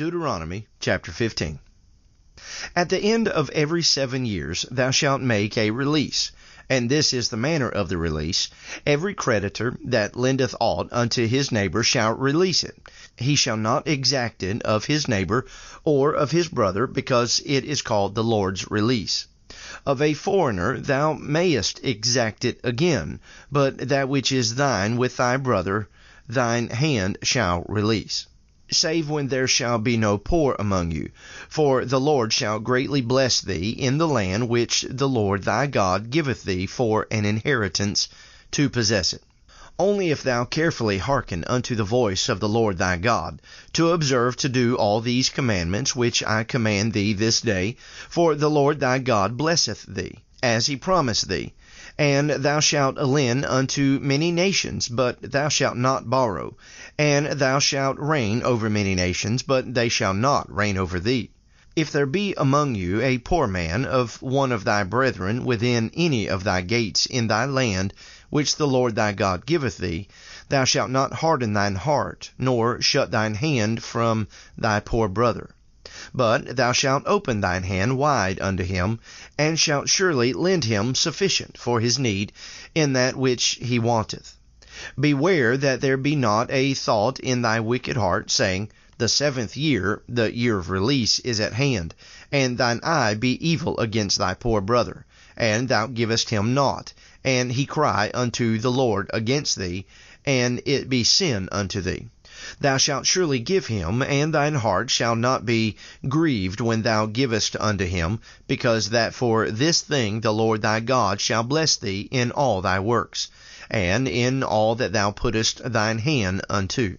Deuteronomy chapter 15. At the end of every seven years thou shalt make a release, and this is the manner of the release. Every creditor that lendeth aught unto his neighbor shall release it. He shall not exact it of his neighbor or of his brother, because it is called the Lord's release. Of a foreigner thou mayest exact it again, but that which is thine with thy brother thine hand shall release save when there shall be no poor among you. For the Lord shall greatly bless thee in the land which the Lord thy God giveth thee for an inheritance to possess it. Only if thou carefully hearken unto the voice of the Lord thy God, to observe to do all these commandments which I command thee this day, for the Lord thy God blesseth thee, as he promised thee, and thou shalt lend unto many nations, but thou shalt not borrow. And thou shalt reign over many nations, but they shall not reign over thee. If there be among you a poor man of one of thy brethren within any of thy gates in thy land, which the Lord thy God giveth thee, thou shalt not harden thine heart, nor shut thine hand from thy poor brother. But thou shalt open thine hand wide unto him, and shalt surely lend him sufficient for his need in that which he wanteth. Beware that there be not a thought in thy wicked heart, saying, The seventh year, the year of release, is at hand, and thine eye be evil against thy poor brother, and thou givest him naught, and he cry unto the Lord against thee, and it be sin unto thee. Thou shalt surely give him, and thine heart shall not be grieved when thou givest unto him, because that for this thing the Lord thy God shall bless thee in all thy works, and in all that thou puttest thine hand unto.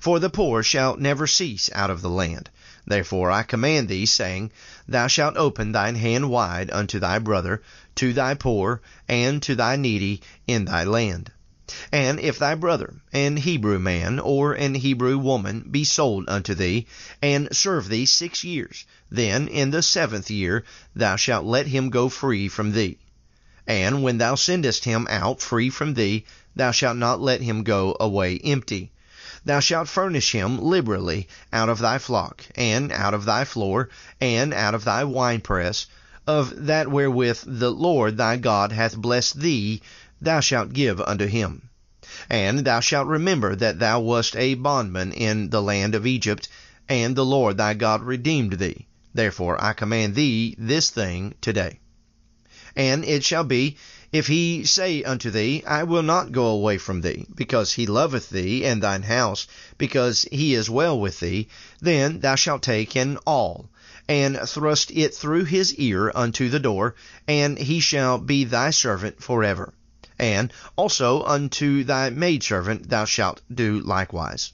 For the poor shall never cease out of the land. Therefore I command thee, saying, Thou shalt open thine hand wide unto thy brother, to thy poor, and to thy needy in thy land. And if thy brother, an Hebrew man or an Hebrew woman, be sold unto thee, and serve thee six years, then in the seventh year thou shalt let him go free from thee. And when thou sendest him out free from thee, thou shalt not let him go away empty. Thou shalt furnish him liberally out of thy flock, and out of thy floor, and out of thy winepress, of that wherewith the Lord thy God hath blessed thee thou shalt give unto him. And thou shalt remember that thou wast a bondman in the land of Egypt, and the Lord thy God redeemed thee. Therefore I command thee this thing today. And it shall be, if he say unto thee, I will not go away from thee, because he loveth thee and thine house, because he is well with thee, then thou shalt take an awl, and thrust it through his ear unto the door, and he shall be thy servant for ever and also unto thy maidservant thou shalt do likewise.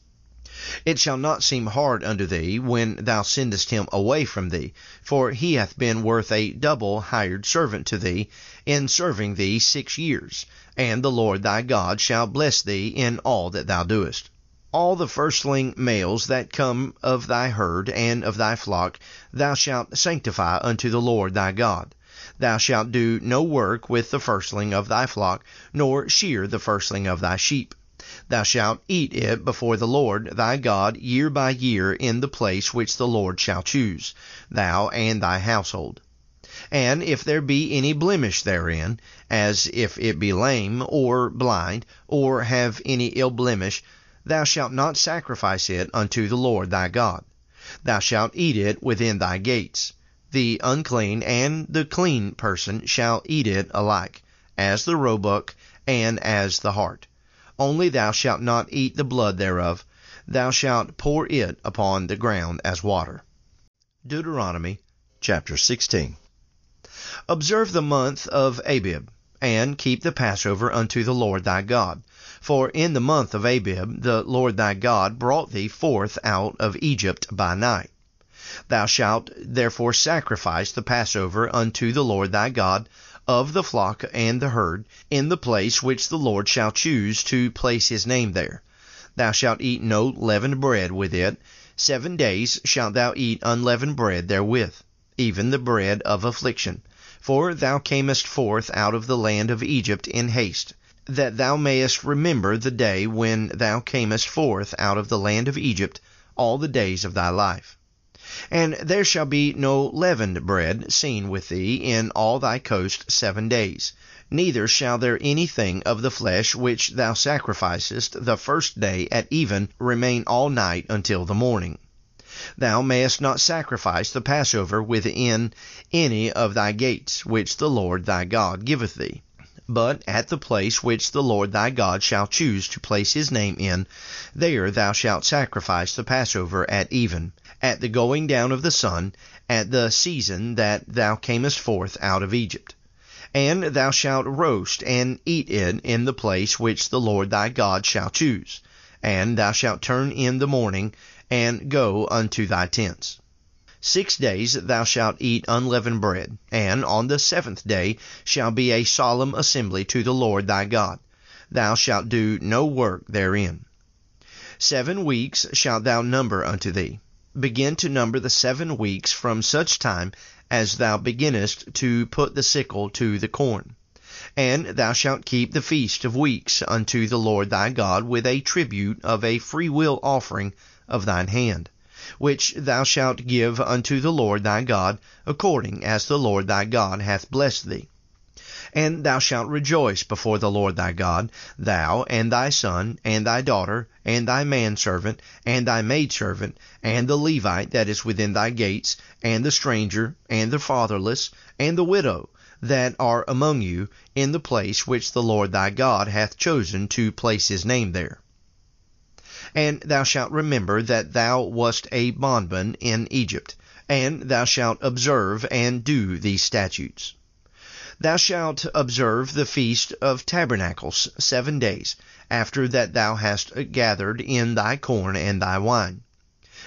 It shall not seem hard unto thee when thou sendest him away from thee, for he hath been worth a double hired servant to thee, in serving thee six years, and the Lord thy God shall bless thee in all that thou doest. All the firstling males that come of thy herd and of thy flock thou shalt sanctify unto the Lord thy God. Thou shalt do no work with the firstling of thy flock, nor shear the firstling of thy sheep. Thou shalt eat it before the Lord thy God year by year in the place which the Lord shall choose, thou and thy household. And if there be any blemish therein, as if it be lame, or blind, or have any ill blemish, thou shalt not sacrifice it unto the Lord thy God. Thou shalt eat it within thy gates. The unclean and the clean person shall eat it alike, as the roebuck and as the hart. Only thou shalt not eat the blood thereof, thou shalt pour it upon the ground as water. Deuteronomy chapter 16. Observe the month of Abib, and keep the Passover unto the Lord thy God. For in the month of Abib the Lord thy God brought thee forth out of Egypt by night. Thou shalt therefore sacrifice the Passover unto the Lord thy God of the flock and the herd, in the place which the Lord shall choose to place his name there. Thou shalt eat no leavened bread with it. Seven days shalt thou eat unleavened bread therewith, even the bread of affliction. For thou camest forth out of the land of Egypt in haste, that thou mayest remember the day when thou camest forth out of the land of Egypt all the days of thy life. And there shall be no leavened bread seen with thee in all thy coast seven days, neither shall there anything of the flesh which thou sacrificest the first day at even remain all night until the morning. Thou mayest not sacrifice the Passover within any of thy gates, which the Lord thy God giveth thee. But at the place which the Lord thy God shall choose to place his name in, there thou shalt sacrifice the Passover at even, at the going down of the sun, at the season that thou camest forth out of Egypt. And thou shalt roast and eat it in the place which the Lord thy God shall choose. And thou shalt turn in the morning, and go unto thy tents. Six days thou shalt eat unleavened bread, and on the seventh day shall be a solemn assembly to the Lord thy God. Thou shalt do no work therein. Seven weeks shalt thou number unto thee. Begin to number the seven weeks from such time as thou beginnest to put the sickle to the corn. And thou shalt keep the feast of weeks unto the Lord thy God with a tribute of a freewill offering of thine hand which thou shalt give unto the Lord thy God, according as the Lord thy God hath blessed thee. And thou shalt rejoice before the Lord thy God, thou, and thy son, and thy daughter, and thy manservant, and thy maidservant, and the Levite that is within thy gates, and the stranger, and the fatherless, and the widow, that are among you, in the place which the Lord thy God hath chosen to place his name there. And thou shalt remember that thou wast a bondman in Egypt, and thou shalt observe and do these statutes. Thou shalt observe the feast of tabernacles seven days, after that thou hast gathered in thy corn and thy wine.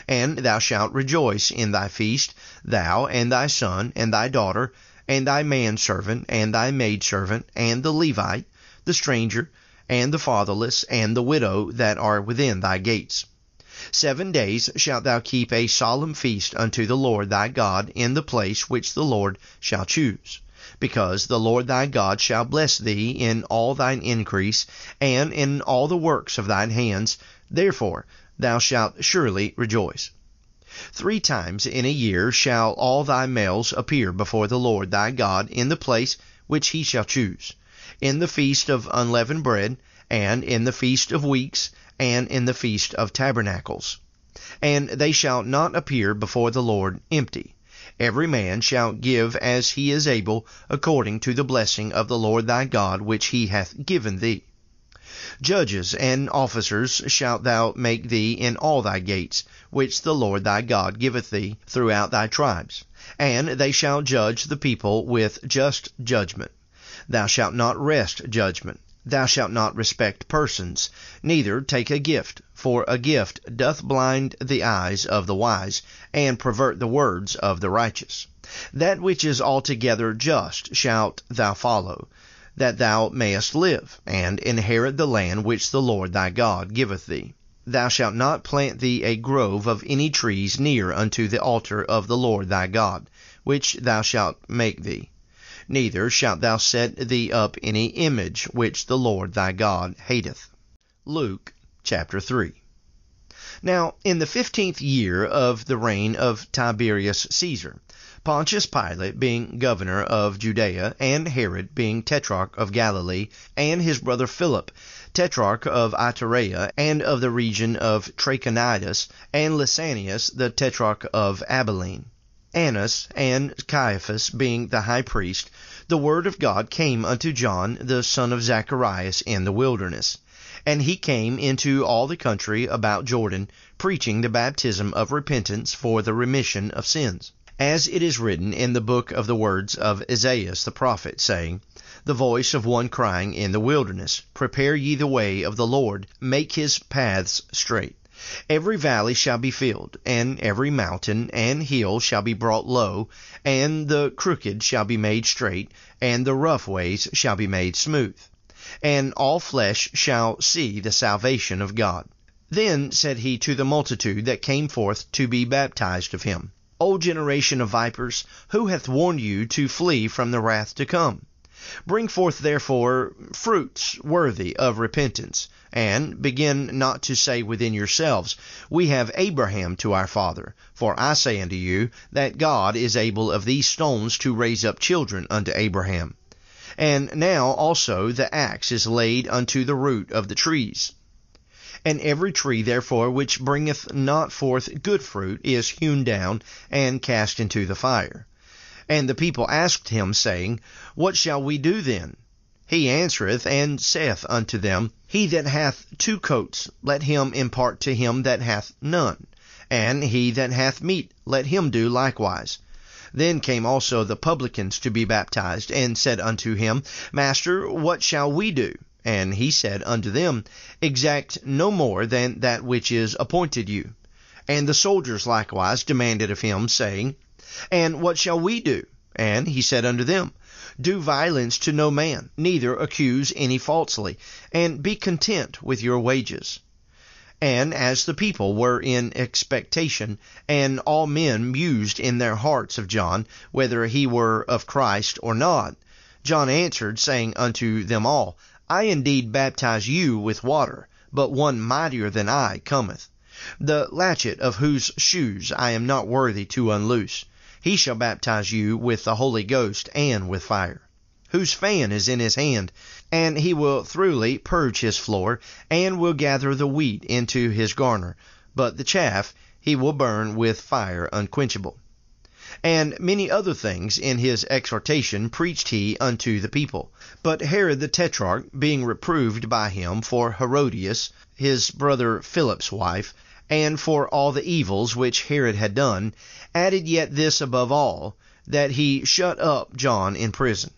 And thou shalt rejoice in thy feast, thou, and thy son, and thy daughter, and thy manservant, and thy maidservant, and the Levite, the stranger, and the fatherless, and the widow that are within thy gates. Seven days shalt thou keep a solemn feast unto the Lord thy God in the place which the Lord shall choose. Because the Lord thy God shall bless thee in all thine increase, and in all the works of thine hands, therefore thou shalt surely rejoice. Three times in a year shall all thy males appear before the Lord thy God in the place which he shall choose in the feast of unleavened bread, and in the feast of weeks, and in the feast of tabernacles. And they shall not appear before the Lord empty. Every man shall give as he is able, according to the blessing of the Lord thy God which he hath given thee. Judges and officers shalt thou make thee in all thy gates, which the Lord thy God giveth thee throughout thy tribes, and they shall judge the people with just judgment. Thou shalt not wrest judgment. Thou shalt not respect persons, neither take a gift, for a gift doth blind the eyes of the wise, and pervert the words of the righteous. That which is altogether just shalt thou follow, that thou mayest live, and inherit the land which the Lord thy God giveth thee. Thou shalt not plant thee a grove of any trees near unto the altar of the Lord thy God, which thou shalt make thee neither shalt thou set thee up any image which the Lord thy God hateth. Luke chapter 3. Now, in the fifteenth year of the reign of Tiberius Caesar, Pontius Pilate being governor of Judea, and Herod being tetrarch of Galilee, and his brother Philip, tetrarch of Ituraea, and of the region of Trachonitis, and Lysanias, the tetrarch of Abilene Annas and Caiaphas being the high priest, the word of God came unto John the son of Zacharias in the wilderness. And he came into all the country about Jordan, preaching the baptism of repentance for the remission of sins. As it is written in the book of the words of Isaiah the prophet, saying, The voice of one crying in the wilderness, Prepare ye the way of the Lord, make his paths straight. Every valley shall be filled, and every mountain and hill shall be brought low, and the crooked shall be made straight, and the rough ways shall be made smooth. And all flesh shall see the salvation of God. Then said he to the multitude that came forth to be baptized of him, O generation of vipers, who hath warned you to flee from the wrath to come? Bring forth therefore fruits worthy of repentance, and begin not to say within yourselves, We have Abraham to our father. For I say unto you, that God is able of these stones to raise up children unto Abraham. And now also the axe is laid unto the root of the trees. And every tree therefore which bringeth not forth good fruit is hewn down and cast into the fire. And the people asked him, saying, What shall we do then? He answereth and saith unto them, He that hath two coats, let him impart to him that hath none, and he that hath meat, let him do likewise. Then came also the publicans to be baptized, and said unto him, Master, what shall we do? And he said unto them, Exact no more than that which is appointed you. And the soldiers likewise demanded of him, saying, and what shall we do? And he said unto them, Do violence to no man, neither accuse any falsely, and be content with your wages. And as the people were in expectation, and all men mused in their hearts of John, whether he were of Christ or not, John answered, saying unto them all, I indeed baptize you with water, but one mightier than I cometh, the latchet of whose shoes I am not worthy to unloose. He shall baptize you with the Holy Ghost and with fire, whose fan is in his hand, and he will thoroughly purge his floor, and will gather the wheat into his garner, but the chaff he will burn with fire unquenchable. And many other things in his exhortation preached he unto the people. But Herod the Tetrarch, being reproved by him for Herodias, his brother Philip's wife, and for all the evils which Herod had done, added yet this above all, that he shut up John in prison.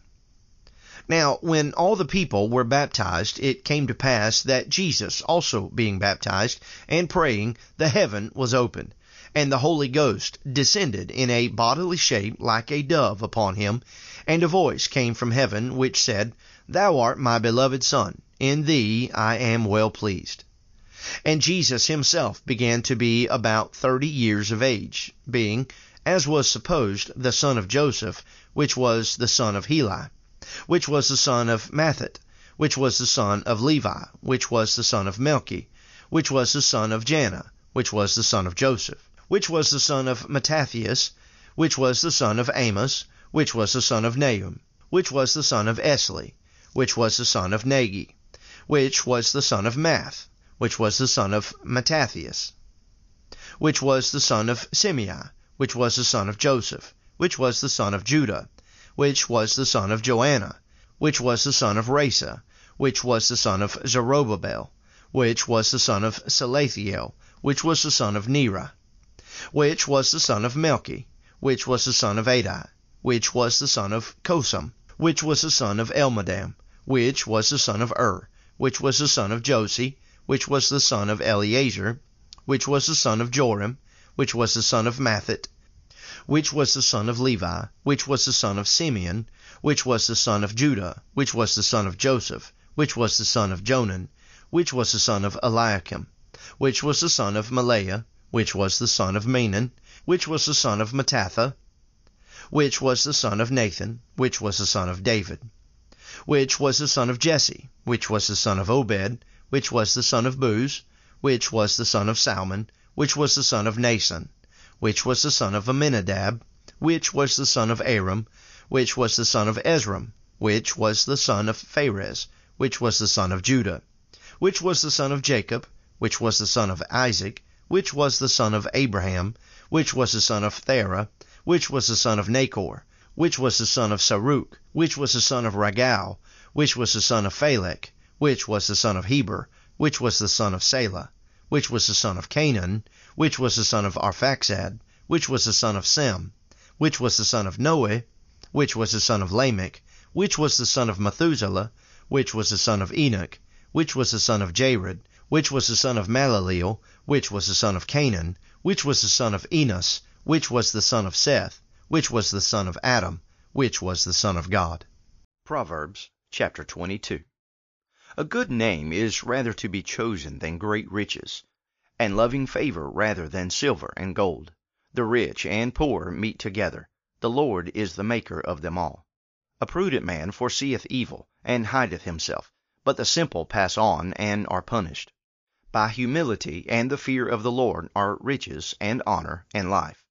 Now, when all the people were baptized, it came to pass that Jesus also being baptized, and praying, the heaven was opened, and the Holy Ghost descended in a bodily shape like a dove upon him, and a voice came from heaven, which said, Thou art my beloved Son, in thee I am well pleased. And Jesus himself began to be about thirty years of age, being, as was supposed, the son of Joseph, which was the son of Heli, which was the son of Matthat, which was the son of Levi, which was the son of Melchi, which was the son of Janna, which was the son of Joseph, which was the son of Mattathias, which was the son of Amos, which was the son of Nahum, which was the son of Esli, which was the son of Nagge, which was the son of Maath, which was the son of Mattathias, which was the son of Semei, which was the son of Joseph, which was the son of Juda, which was the son of Joanna, which was the son of Rhesa, which was the son of Zerubbabel, which was the son of Salathiel, which was the son of Neri, which was the son of Melchi, which was the son of Addi, which was the son of Cosam, which was the son of Elmodam, which was the son of Ur, which was the son of Jose, which was the son of Eleazar, which was the son of Jorim, which was the son of Matthat, which was the son of Levi, which was the son of Simeon, which was the son of Juda, which was the son of Joseph, which was the son of Jonan, which was the son of Eliakim, which was the son of Melea, which was the son of Menan, which was the son of Mattatha, which was the son of Nathan, which was the son of David, which was the son of Jesse, which was the son of Obed, which was the son of Booz, which was the son of Salmon, which was the son of Naasson, which was the son of Aminadab, which was the son of Aram, which was the son of Esrom, which was the son of Phares, which was the son of Juda, which was the son of Jacob, which was the son of Isaac, which was the son of Abraham, which was the son of Thara, which was the son of Nachor, which was the son of Saruch, which was the son of Ragau, which was the son of Phalec, which was the son of Heber, which was the son of Sala, which was the son of Cainan, which was the son of Arphaxad, which was the son of Sem, which was the son of Noah, which was the son of Lamech, which was the son of Methuselah, which was the son of Enoch, which was the son of Jared, which was the son of Maleleel, which was the son of Cainan, which was the son of Enos, which was the son of Seth, which was the son of Adam, which was the son of God. Proverbs chapter 22. A good name is rather to be chosen than great riches, and loving favor rather than silver and gold. The rich and poor meet together. The Lord is the maker of them all. A prudent man foreseeth evil, and hideth himself, but the simple pass on, and are punished. By humility and the fear of the Lord are riches, and honor, and life.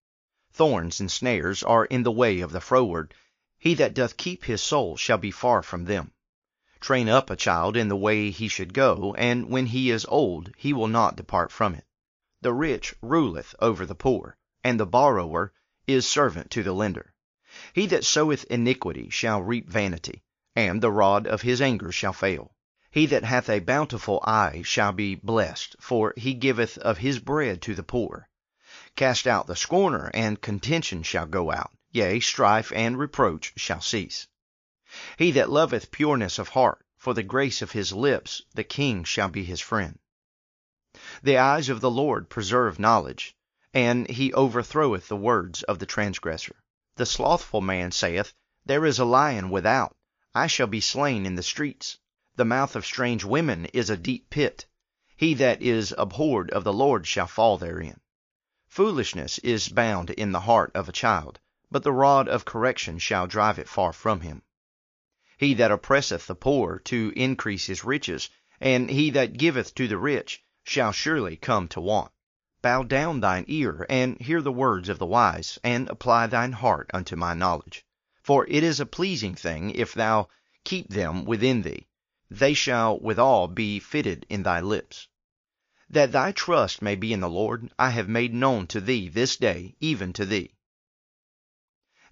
Thorns and snares are in the way of the froward; he that doth keep his soul shall be far from them. Train up a child in the way he should go, and when he is old he will not depart from it. The rich ruleth over the poor, and the borrower is servant to the lender. He that soweth iniquity shall reap vanity, and the rod of his anger shall fail. He that hath a bountiful eye shall be blessed, for he giveth of his bread to the poor. Cast out the scorner, and contention shall go out; yea, strife and reproach shall cease. He that loveth pureness of heart, for the grace of his lips the king shall be his friend. The eyes of the Lord preserve knowledge, and he overthroweth the words of the transgressor. The slothful man saith, There is a lion without; I shall be slain in the streets. The mouth of strange women is a deep pit; he that is abhorred of the Lord shall fall therein. Foolishness is bound in the heart of a child, but the rod of correction shall drive it far from him. He that oppresseth the poor to increase his riches, and he that giveth to the rich, shall surely come to want. Bow down thine ear, and hear the words of the wise, and apply thine heart unto my knowledge. For it is a pleasing thing if thou keep them within thee; they shall withal be fitted in thy lips. That thy trust may be in the Lord, I have made known to thee this day, even to thee.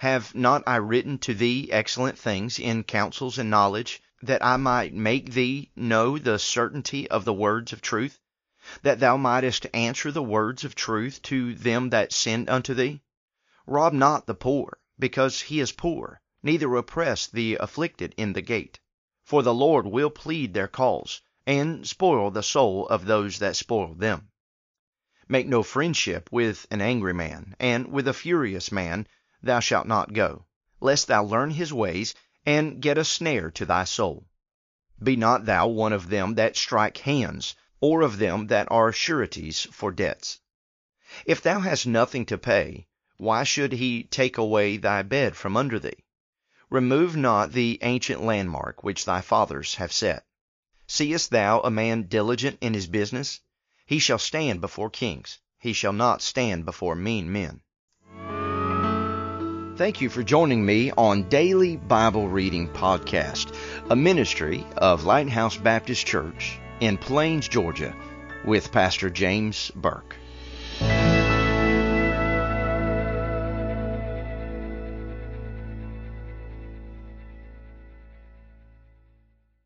Have not I written to thee excellent things in counsels and knowledge, that I might make thee know the certainty of the words of truth? that thou mightest answer the words of truth to them that send unto thee? Rob not the poor, because he is poor, neither oppress the afflicted in the gate. For the Lord will plead their cause, and spoil the soul of those that spoil them. Make no friendship with an angry man, and with a furious man thou shalt not go, lest thou learn his ways, and get a snare to thy soul. Be not thou one of them that strike hands, or of them that are sureties for debts. If thou hast nothing to pay, why should he take away thy bed from under thee? Remove not the ancient landmark which thy fathers have set. Seest thou a man diligent in his business? He shall stand before kings. He shall not stand before mean men. Thank you for joining me on Daily Bible Reading Podcast, a ministry of Lighthouse Baptist Church in Plains, Georgia, with Pastor James Burke.